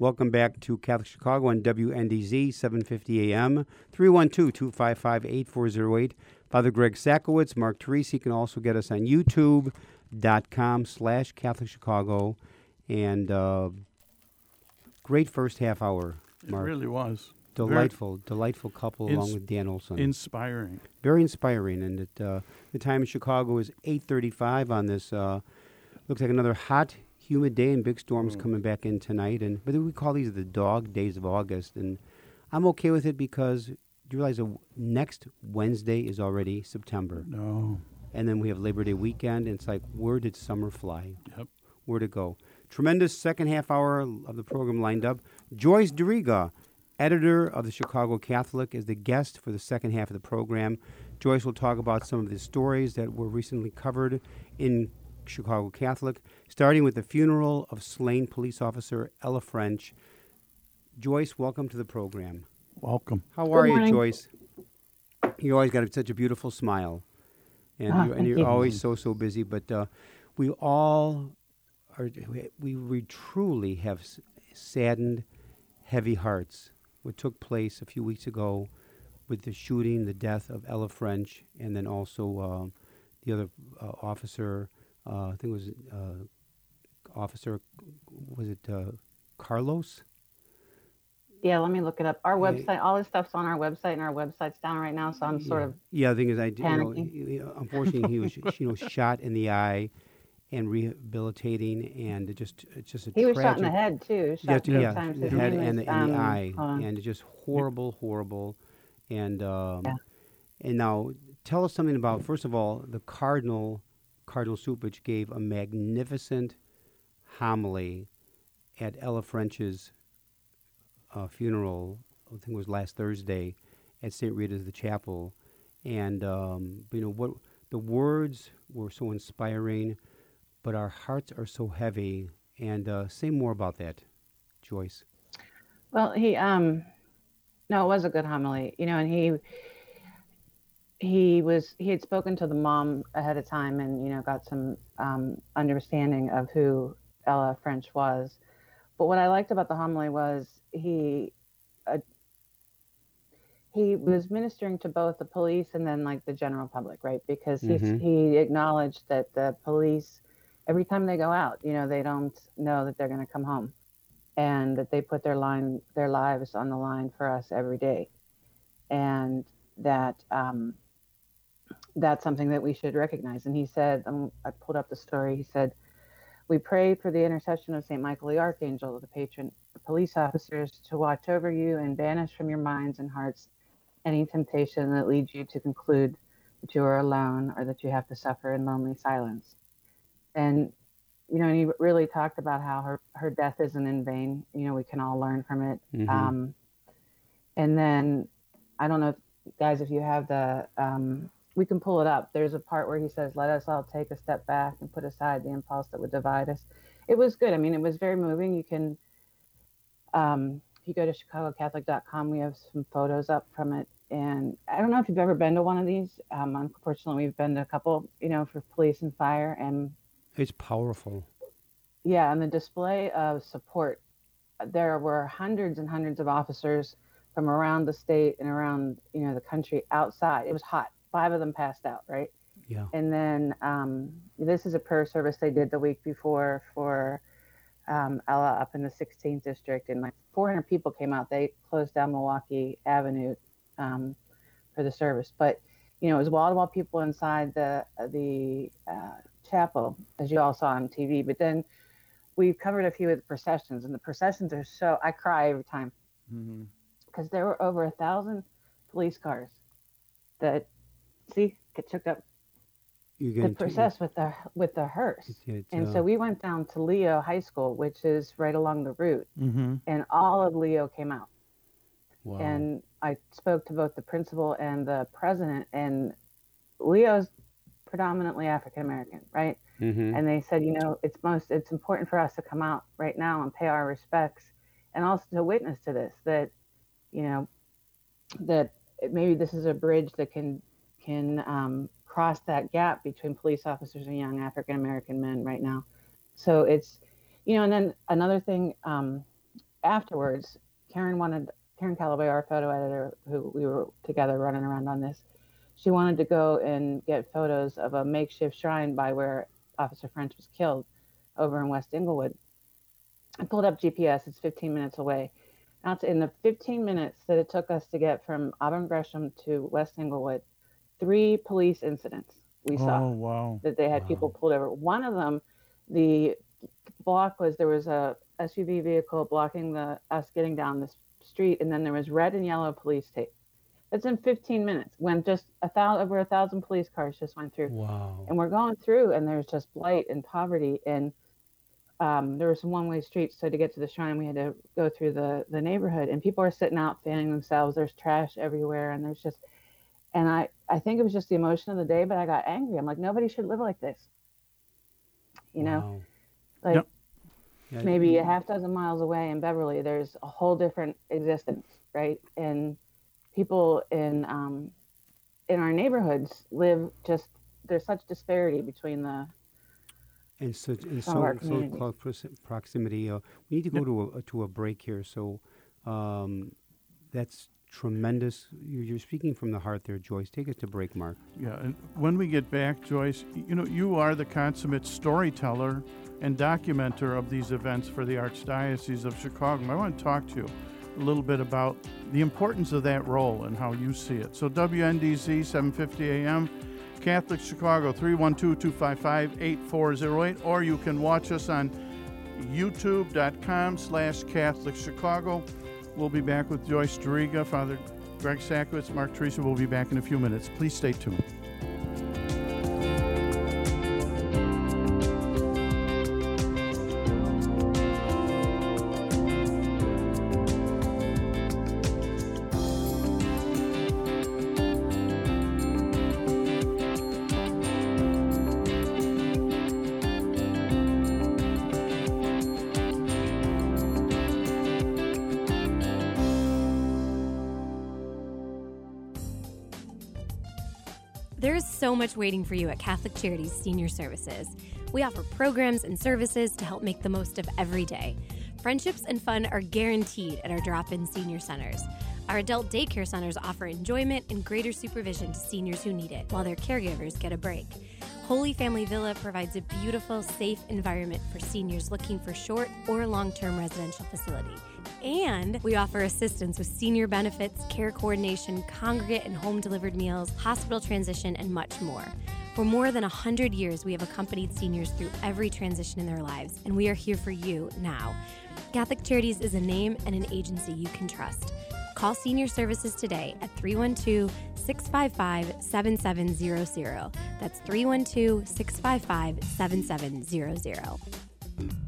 Welcome back to Catholic Chicago on WNDZ 750 AM 312-255-8408. Father Greg Sakowicz, Mark Teresi. You can also get us on youtube.com slash Catholic Chicago. And uh, great first half hour, Mark. It really was. Delightful, delightful couple Ins- along with Dan Olson. Inspiring. Very inspiring. And it, uh, the time in Chicago is 8.35 on this, uh, looks like another hot, humid day and big storms Mm. coming back in tonight. And But we call these the dog days of August. And I'm okay with it because do you realize that next Wednesday is already September. No. And then we have Labor Day weekend. And it's like, where did summer fly? Yep. Where to go? Tremendous second half hour of the program lined up. Joyce Duriga, editor of the Chicago Catholic, is the guest for the second half of the program. Joyce will talk about some of the stories that were recently covered in Chicago Catholic, starting with the funeral of slain police officer Ella French. Joyce, welcome to the program. Welcome. How are you, morning. Joyce? You always got such a beautiful smile, and Ah, you're, and you're you. always so so busy. But uh, we all are. We, we truly have saddened, heavy hearts. What took place a few weeks ago with the shooting, the death of Ella French, and then also uh, the other uh, officer. Uh, I think it was uh, officer. Was it uh, Carlos? Yeah, let me look it up. Our Yeah. website, all this stuff's on our website, and our website's down right now. So I'm sort of Yeah, the thing is, I you know, panicking. he- he- unfortunately he was you know shot in the eye and rehabilitating, and it just it's just a he was shot in the head too. Shot Yeah, yeah, times. the head and is, the, and the um, eye, and it's just horrible, horrible. And um, Yeah. and now tell us something about first of all the cardinal, Cardinal Cupich gave a magnificent homily at Ella French's uh, funeral. I think it was last Thursday at St. Rita's the Chapel, and um, you know what the words were so inspiring, but our hearts are so heavy. And uh, say more about that, Joyce. Well, he um, no, it was a good homily, you know, and he he was he had spoken to the mom ahead of time, and you know, got some um, understanding of who Ella French was. But what I liked about the homily was he uh, he was ministering to both the police and then like the general public, right? Because he's, Mhm. he acknowledged that the police, every time they go out, you know, they don't know that they're going to come home, and that they put their line, their lives on the line for us every day, and that um, that's something that we should recognize. And he said, um, I pulled up the story. He said, "We pray for the intercession of Saint Michael the Archangel, the patron of police officers, to watch over you and banish from your minds and hearts any temptation that leads you to conclude that you are alone or that you have to suffer in lonely silence." And you know, and he really talked about how her her death isn't in vain. You know, we can all learn from it. Mhm. Um, and then I don't know, if, guys, if you have the, um, we can pull it up. There's a part where he says, "Let us all take a step back and put aside the impulse that would divide us." It was good. I mean, it was very moving. You can, um, if you go to ChicagoCatholic.com, we have some photos up from it. And I don't know if you've ever been to one of these. Um, unfortunately, we've been to a couple, you know, for police and fire, and It's powerful. yeah, and the display of support. There were hundreds and hundreds of officers from around the state and around you know the country outside. It was hot. Five of them passed out, right? Yeah. And then um, this is a prayer service they did the week before for um, Ella up in the 16th district, and like 400 people came out. They closed down Milwaukee Avenue um, for the service, but you know, it was wall to wall people inside the the uh, chapel, as you all saw on TV. But then we've covered a few of the processions, and the processions are so I cry every time because mm-hmm. there were over a thousand police cars that see get took up the process with the with the hearse. and so we went down to Leo High School, which is right along the route, mm-hmm. and all of Leo came out. Wow. And I spoke to both the principal and the president, and Leo's predominantly African American, right? Mm-hmm. And they said, you know, it's most it's important for us to come out right now and pay our respects, and also to witness to this that, you know, that maybe this is a bridge that can can um, cross that gap between police officers and young African American men right now. So it's, you know, and then another thing um, afterwards, Karen wanted Karen Callaway, our photo editor, who we were together running around on this, she wanted to go and get photos of a makeshift shrine by where Officer French was killed over in West Englewood. I pulled up GPS, it's 15 minutes away. Now, in the 15 minutes that it took us to get from Auburn Gresham to West Englewood, three police incidents we oh, saw wow. that they had wow. people pulled over. One of them, the block was there was a SUV vehicle blocking the us getting down this street, and then there was red and yellow police tape. That's in 15 minutes when just a thousand over a thousand police cars just went through. Wow. And we're going through, and there's just blight and poverty, and um, there were some one-way streets. So to get to the shrine, we had to go through the the neighborhood, and people are sitting out fanning themselves. There's trash everywhere, and there's just, and I I think it was just the emotion of the day, but I got angry. I'm like, nobody should live like this. You know, wow. like. Yep maybe a half dozen miles away in Beverly, there's a whole different existence, right? And people in um, in our neighborhoods live just there's such disparity between the and so in so, so close proximity. Uh, we need to go to a to a break here. So um, that's tremendous. You're speaking from the heart there, Joyce. Take us to break, Mark. Yeah, and when we get back, Joyce, you know you are the consummate storyteller and documenter of these events for the Archdiocese of Chicago. I want to talk to you a little bit about the importance of that role and how you see it. So WNDZ 750 AM, Catholic Chicago 312-255-8408, or you can watch us on youtube.com slash Catholic Chicago. We'll be back with Joyce Duriga, Father Greg Sakowicz, Mark Teresi will be back in a few minutes. Please stay tuned. So much waiting for you at Catholic Charities Senior Services. We offer programs and services to help make the most of every day. Friendships and fun are guaranteed at our drop in senior centers. Our adult daycare centers offer enjoyment and greater supervision to seniors who need it, while their caregivers get a break. Holy Family Villa provides a beautiful, safe environment for seniors looking for short or long term residential facility. And we offer assistance with senior benefits, care coordination, congregate and home delivered meals, hospital transition, and much more. For more than 100 years, we have accompanied seniors through every transition in their lives, and we are here for you now. Catholic Charities is a name and an agency you can trust. Call Senior Services today at 312 655 7700. That's 312 655 7700.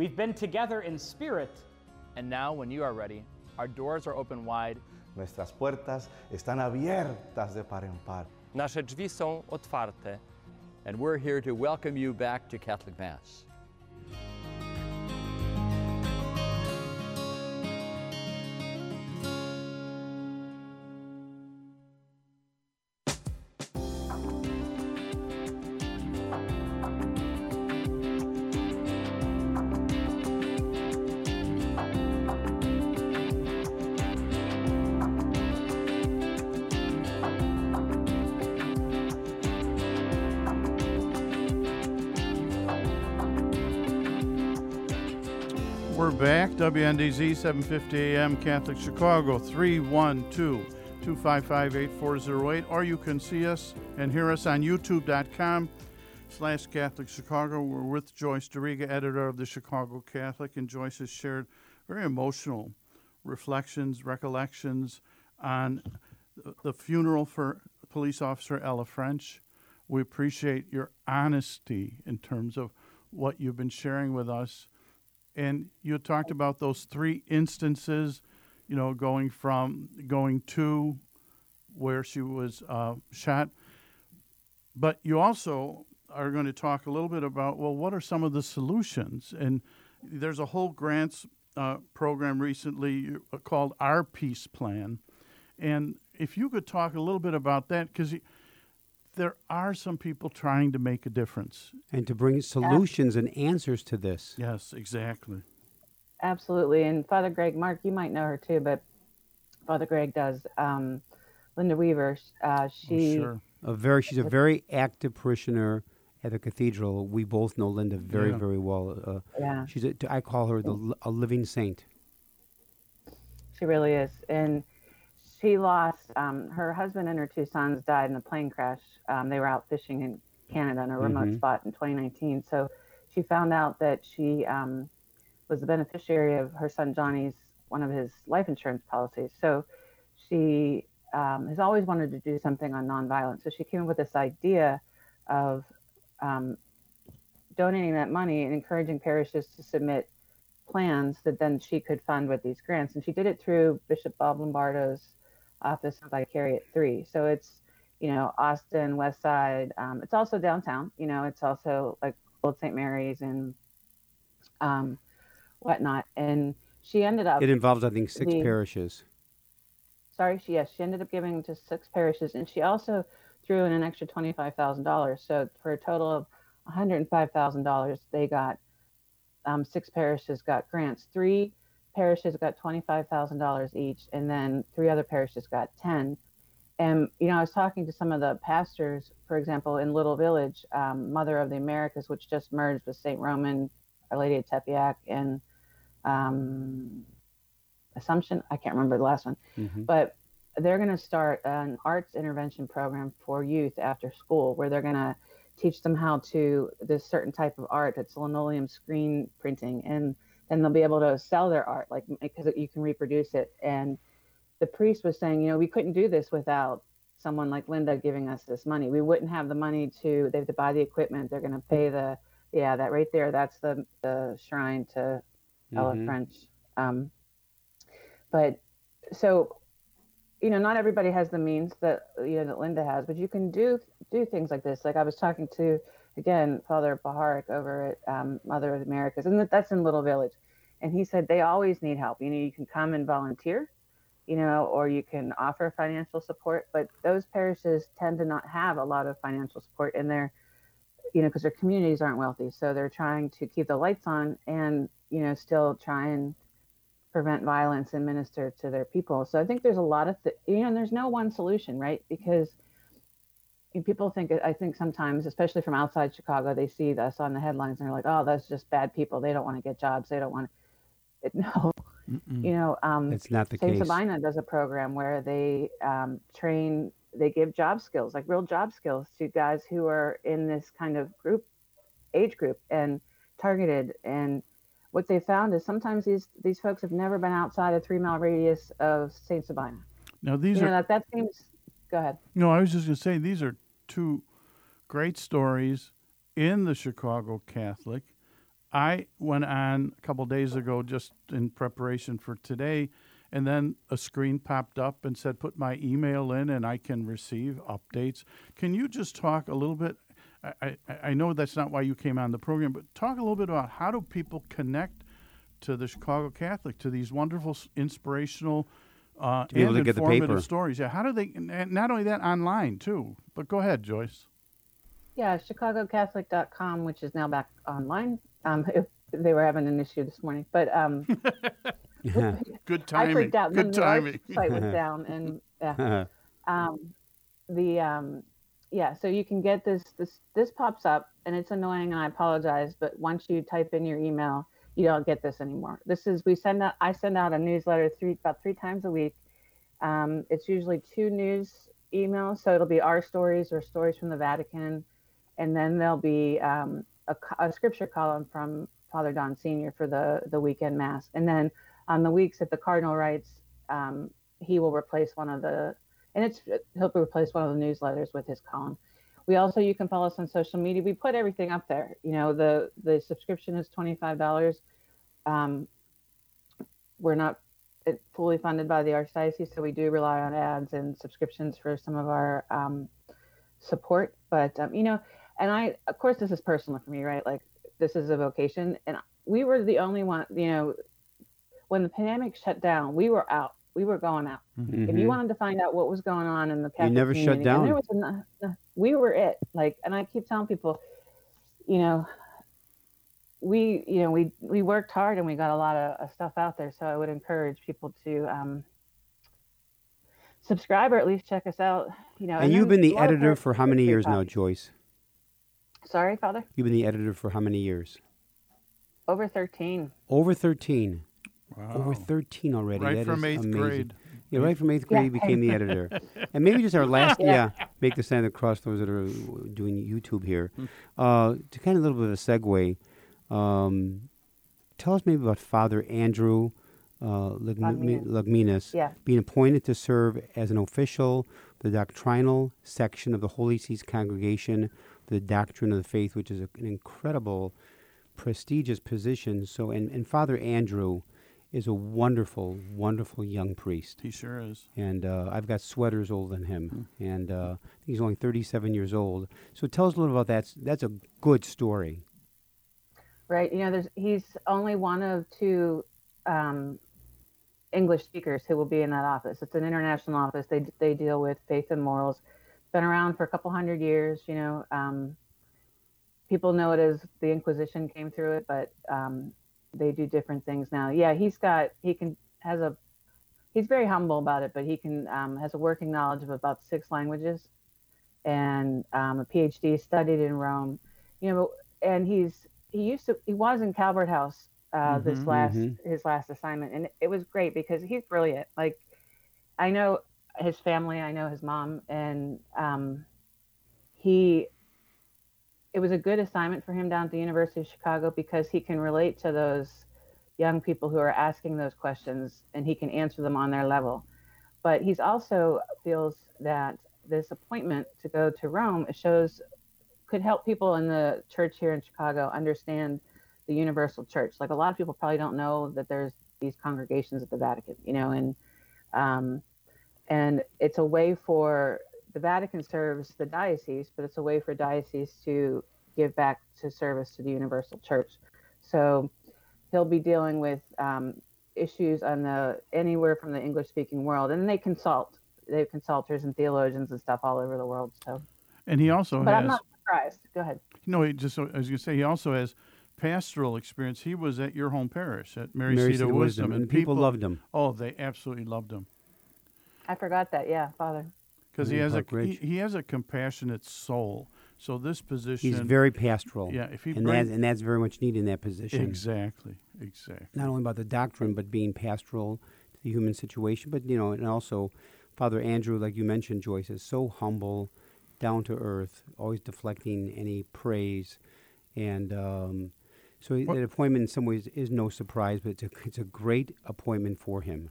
We've been together in spirit. And now, when you are ready, our doors are open wide. Nuestras puertas están abiertas de par en par. Nasze drzwi są otwarte. And we're here to welcome you back to Catholic Mass. We're back. WNDZ 750 AM Catholic Chicago 312 255 8408. Or you can see us and hear us on youtube.com slash Catholic Chicago. We're with Joyce Duriga, editor of the Chicago Catholic, and Joyce has shared very emotional reflections, recollections on the funeral for police officer Ella French. We appreciate your honesty in terms of what you've been sharing with us and you talked about those three instances, you know, going from going to where she was uh, shot. But you also are going to talk a little bit about well, what are some of the solutions? And there's a whole grants uh, program recently uh, called Our Peace Plan, and if you could talk a little bit about that, because there are some people trying to make a difference and to bring solutions and answers to this. Yes, exactly. Absolutely. And Father Greg, Mark, you might know her too, but Father Greg does. Um, Linda Weaver, uh, she. Oh, sure. A very, she's a very active parishioner at the cathedral. We both know Linda very, Yeah. very well. Uh, Yeah. She's a, I call her the a living saint. She really is. And she lost um, her husband and her two sons died in a plane crash. Um, they were out fishing in Canada in a remote Mhm. spot in 2019. So she found out that she um, was the beneficiary of her son Johnny's one of his life insurance policies. So she um, has always wanted to do something on nonviolence. So she came up with this idea of um, donating that money and encouraging parishes to submit plans that then she could fund with these grants. And she did it through Bishop Bob Lombardo's office on Vicariate 3. So it's, you know, Austin, West Side. Um, it's also downtown. You know, it's also like Old St. Mary's and um, whatnot. And she ended up. It involves, I think, six the- parishes. sorry, she yes, she ended up giving to six parishes, and she also threw in an extra twenty five thousand dollars. So for a total of one hundred and five thousand dollars, they got um, six parishes got grants. Three parishes got twenty five thousand dollars each, and then three other parishes got ten. And you know, I was talking to some of the pastors, for example, in Little Village, um, Mother of the Americas, which just merged with Saint Roman, Our Lady of Tepeyac, and um, Assumption. I can't remember the last one Mhm. but they're going to start an arts intervention program for youth after school where they're going to teach them how to this certain type of art it's linoleum screen printing and then they'll be able to sell their art like because you can reproduce it. And the priest was saying you know we couldn't do this without someone like linda giving us this money. We wouldn't have the money to they have to buy the equipment they're going to pay the yeah that right there that's the the shrine to ella Mhm. french um, but so you know not everybody has the means that you know that linda has but you can do do things like this. Like i was talking to again father baharik over at um, mother of americas and that's in little village and he said they always need help you know you can come and volunteer you know or you can offer financial support but those parishes tend to not have a lot of financial support in their you know because their communities aren't wealthy so they're trying to keep the lights on and you know still try and prevent violence and minister to their people. So I think there's a lot of, th- you know, and there's no one solution, right? Because people think, I think sometimes, especially from outside Chicago, they see us on the headlines and they're like, oh, that's just bad people. They don't want to get jobs. They don't want to. It, no, Mm-mm. you know, um, It's not the Saint case. Sabina does a program where they um, train, they give job skills, like real job skills to guys who are in this kind of group, age group, and targeted. And what they found is sometimes these these folks have never been outside a three mile radius of Saint Sabina. Now these you are know that that seems. Go ahead. No, I was just going to say these are two great stories in the Chicago Catholic. I went on a couple days ago just in preparation for today and then a screen popped up and said, "Put my email in, and I can receive updates." Can you just talk a little bit? I, I, I know that's not why you came on the program, but talk a little bit about how do people connect to the Chicago Catholic, to these wonderful, inspirational, uh, To be able to get the paper. stories. Yeah, how do they? And not only that, online too. But go ahead, Joyce. Yeah, ChicagoCatholic.com, which is now back online. Um, they were having an issue this morning, but um, Good I timing. freaked out. Good the timing. Site was down, and yeah. um, the um, yeah. So you can get this. This this pops up, and it's annoying, and I apologize. But once you type in your email, you don't get this anymore. This is we send out. I send out a newsletter three about three times a week. Um, it's usually two news emails, so it'll be our stories or stories from the Vatican, and then there'll be um, a, a scripture column from Father Don Senior for the the weekend mass, and then on the weeks that the Cardinal writes, um, he will replace one of the, and it's he'll replace one of the newsletters with his column. We also you can follow us on social media. We put everything up there. You know the the subscription is twenty five dollars. Um, we're not uh, fully funded by the archdiocese, so we do rely on ads and subscriptions for some of our um, support. But um, you know, and I of course this is personal for me, right? Like this is a vocation, and we were the only one. You know, when the pandemic shut down, we were out. We were going out. If Mhm. you wanted to find out what was going on in the Catholic never shut community, and there down. was a, no- we were it. Like, and I keep telling people, you know, we, you know, we we worked hard and we got a lot of, of stuff out there. So I would encourage people to um, subscribe or at least check us out. You know, And you've been the a lot of editor for how many years now, Joyce? Sorry, Father. You've been the editor for how many years? Over thirteen. Over 13. Wow. Over 13 already. Right That from is eighth amazing. grade. Yeah, right from eighth grade, you Yeah. became the editor. and maybe just our last, yeah, Yeah. make the sign across those that are doing YouTube here. Uh, to kind of a little bit of a segue, um, tell us maybe about Father Andrew uh, Lugmi- Liaugminas. Liaugminas Yeah. being appointed to serve as an official, the doctrinal section of the Holy See's congregation for the doctrine of the faith, which is a, an incredible, prestigious position. So, and, and Father Andrew is a wonderful, wonderful young priest He sure is. and uh, I've got sweaters older than him, and uh, he's only 37 years old. So tell us a little about that. That's a good story. right? You know, there's he's only one of two um, English speakers who will be in that office. It's an international office. They they deal with faith and morals. Been around for a couple hundred years. You know, um, people know it as the Inquisition came through it, but um, they do different things now. Yeah, he's got he can has a he's very humble about it, but he can um, has a working knowledge of about six languages and um, a PhD, studied in Rome. You know, and he's he used to he was in Calvert House uh, this Mhm, last mhm. his last assignment, and it was great because he's brilliant. Like I know his family, I know his mom, and um, he it was a good assignment for him down at the University of Chicago because he can relate to those young people who are asking those questions and he can answer them on their level. But he's also feels that this appointment to go to Rome shows could help people in the church here in Chicago understand the universal church. Like a lot of people probably don't know that there's these congregations at the Vatican, you know, and um, and it's a way for the Vatican serves the diocese, but it's a way for diocese to give back to service to the universal church. So he'll be dealing with um, issues on the anywhere from the English speaking world, and they consult. They have consultors and theologians and stuff all over the world. So, And he also but has. I'm not surprised. Go ahead. No, he just I was going say he also has pastoral experience. He was at your home parish at Mary, Mary Seat Seat of of Wisdom, Wisdom, and people loved him. Oh, they absolutely loved him I forgot that. Yeah, Father. Because he has a Park he, Ridge. he has a compassionate soul. So this position, He's very pastoral. Yeah, if he and, bring- that's, and that's very much needed in that position. exactly, exactly. Not only about the doctrine, but being pastoral to the human situation. But, you know, and also Father Andrew, like you mentioned, Joyce, is so humble, down to earth, always deflecting any praise. And um, so What- that appointment in some ways is no surprise, but it's a, it's a great appointment for him.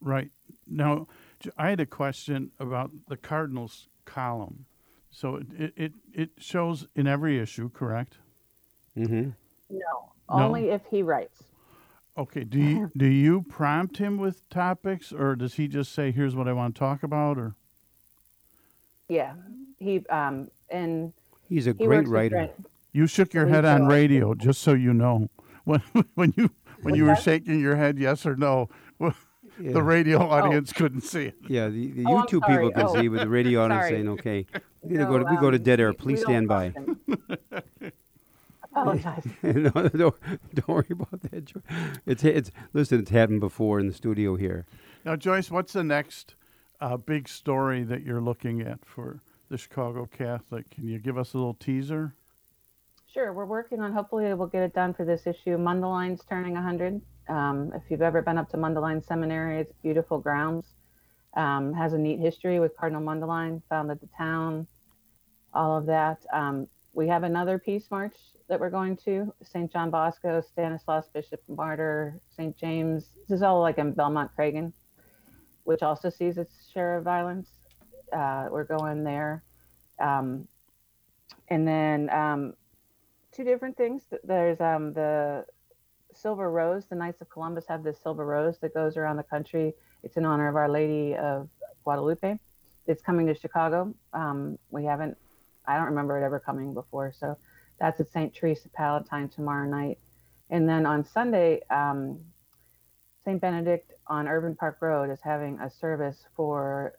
Right now, I had a question about the Cardinals column. So it it, it, it shows in every issue, correct? Mm-hmm. No, only if he writes. Okay. Do you do you prompt him with topics, or does he just say, "Here's what I want to talk about"? Or Yeah, he um and He's a he great writer. Brent- you shook your We head on radio, just so you know. When when you when you were shaking your head, yes or no, well, Yeah. the radio audience couldn't see it. Yeah, the, the Oh, YouTube people can Oh, see, but the radio audience sorry. saying, okay. We, No, go to, we go to um, dead air. Please stand by. trust. Apologize. no, don't, don't worry about that. Jo- It's, it's, listen, it's happened before in the studio here. Now, Joyce, what's the next uh, big story that you're looking at for the Chicago Catholic? Can you give us a little teaser? Sure, we're working on. Hopefully, we'll get it done for this issue. Mundelein's turning 100. Um, if you've ever been up to Mundelein Seminary, it's beautiful grounds. Um, has a neat history with Cardinal Mundeline, founded the town, all of that. Um, we have another peace march that we're going to St. John Bosco, Stanislaus Bishop Martyr, St. James. This is all like in Belmont Cragin, which also sees its share of violence. Uh, we're going there. Um, and then um, two different things. There's um, the Silver Rose. The Knights of Columbus have this Silver Rose that goes around the country. It's in honor of Our Lady of Guadalupe. It's coming to Chicago. Um, we haven't, I don't remember it ever coming before. So that's at St. Teresa Palatine tomorrow night. And then on Sunday, um, St. Benedict on Irving Park Road is having a service for,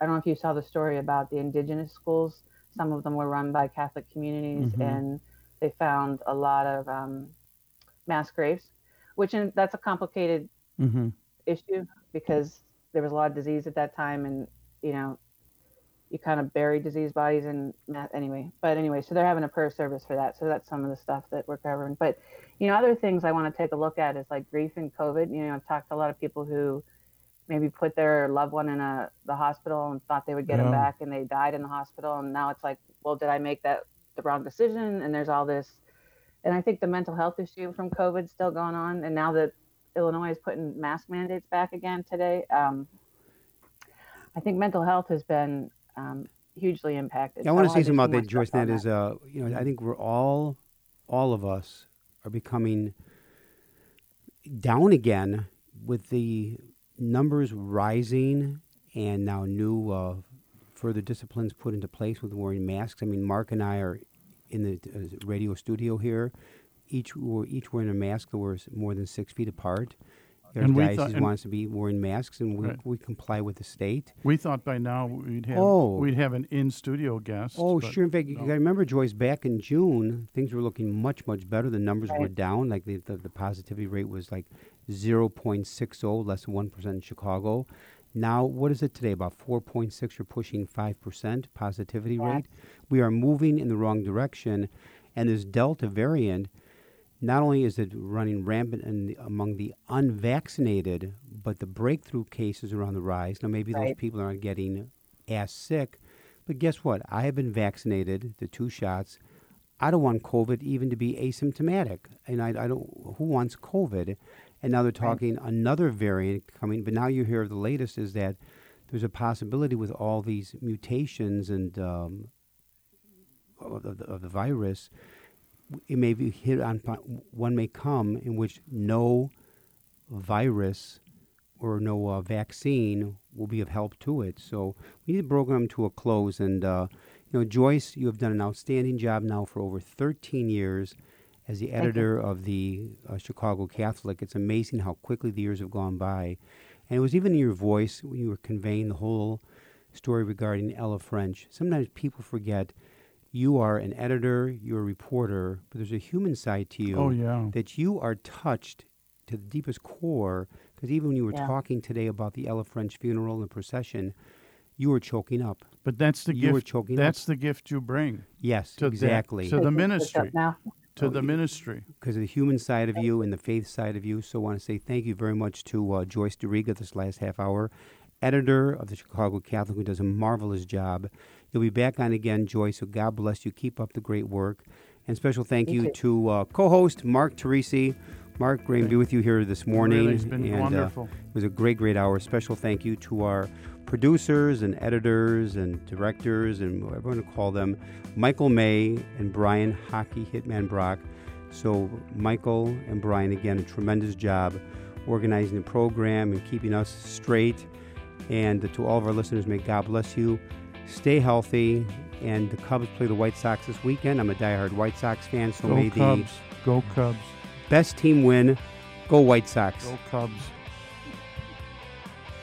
I don't know if you saw the story about the indigenous schools. Some of them were run by Catholic communities, Mhm. and they found a lot of um, mass graves, which in, that's a complicated Mm-hmm. issue because there was a lot of disease at that time, and you know, you kind of bury diseased bodies in anyway. But anyway, so they're having a prayer service for that. So that's some of the stuff that we're covering. But you know, other things I want to take a look at is like grief and COVID. You know, I've talked to a lot of people who maybe put their loved one in a the hospital and thought they would get Yeah. him back, and they died in the hospital, and now it's like, well, did I make that the wrong decision? And there's all this, and I think the mental health issue from COVID still going on, and now that Illinois is putting mask mandates back again today. Um, I think mental health has been um, hugely impacted. I want to say something about that, Joyce. That is, uh, you know, I think we're all, all of us are becoming down again with the numbers rising and now new uh, further disciplines put into place with wearing masks. I mean, Mark and I are in the uh, radio studio here. Each we're each wearing a mask that we're more than six feet apart. Our And we diocese thought- and- wants to be wearing masks, and we, Right. we comply with the state. We thought by now we'd have Oh. we'd have an in studio guest. Oh, sure. In fact, you no. got to remember, Joyce, back in June, things were looking much, much better. The numbers were down. Like the, the, the positivity rate was like 0.60, less than 1% in Chicago. Now, what is it today? About 4.6 or pushing 5% positivity Yeah. rate. We are moving in the wrong direction. And this Delta variant, not only is it running rampant in the, among the unvaccinated, but the breakthrough cases are on the rise. Now, maybe those people aren't getting as sick, but guess what? I have been vaccinated, the two shots. I don't want COVID even to be asymptomatic, and I, I don't. Who wants COVID? And now they're talking another variant coming. But now you hear the latest is that there's a possibility with all these mutations and um, of, the, of the virus, it may be hit on. One may come in which no virus or no uh, vaccine will be of help to it. So we need the program to a close. And, uh, you know, Joyce, you have done an outstanding job now for over 13 years as the editor of the uh, Chicago Catholic. It's amazing how quickly the years have gone by. And it was even in your voice when you were conveying the whole story regarding Ella French. Sometimes people forget you are an editor, you're a reporter, but there's a human side to you Oh yeah. that you are touched to the deepest core. Because even when you were Yeah. talking today about the Ella French funeral and procession, you were choking up. But that's the You were gift. choking That's the gift you bring Yes, to that- exactly. to the ministry. Now. To Oh, the ministry. because of the human side of you and the faith side of you. So I want to say thank you very much to uh, Joyce Duriga this last half hour, editor of the Chicago Catholic, who does a marvelous job. You'll be back on again, Joyce. So God bless you. Keep up the great work. And special thank You you to uh, co-host Mark Teresi. Mark, great to be with you here this morning. Really, it's been and, uh, wonderful. it was a great, great hour. Special thank you to our producers and editors and directors and whatever you want to call them, Michael May and Brian Hockey Hitman Brock. So, Michael and Brian, again, a tremendous job organizing the program and keeping us straight. And to all of our listeners, may God bless you. Stay healthy. And the Cubs play the White Sox this weekend. I'm a diehard White Sox fan, so Go may Cubs. the Go Cubs. best team win. Go White Sox. Go Cubs.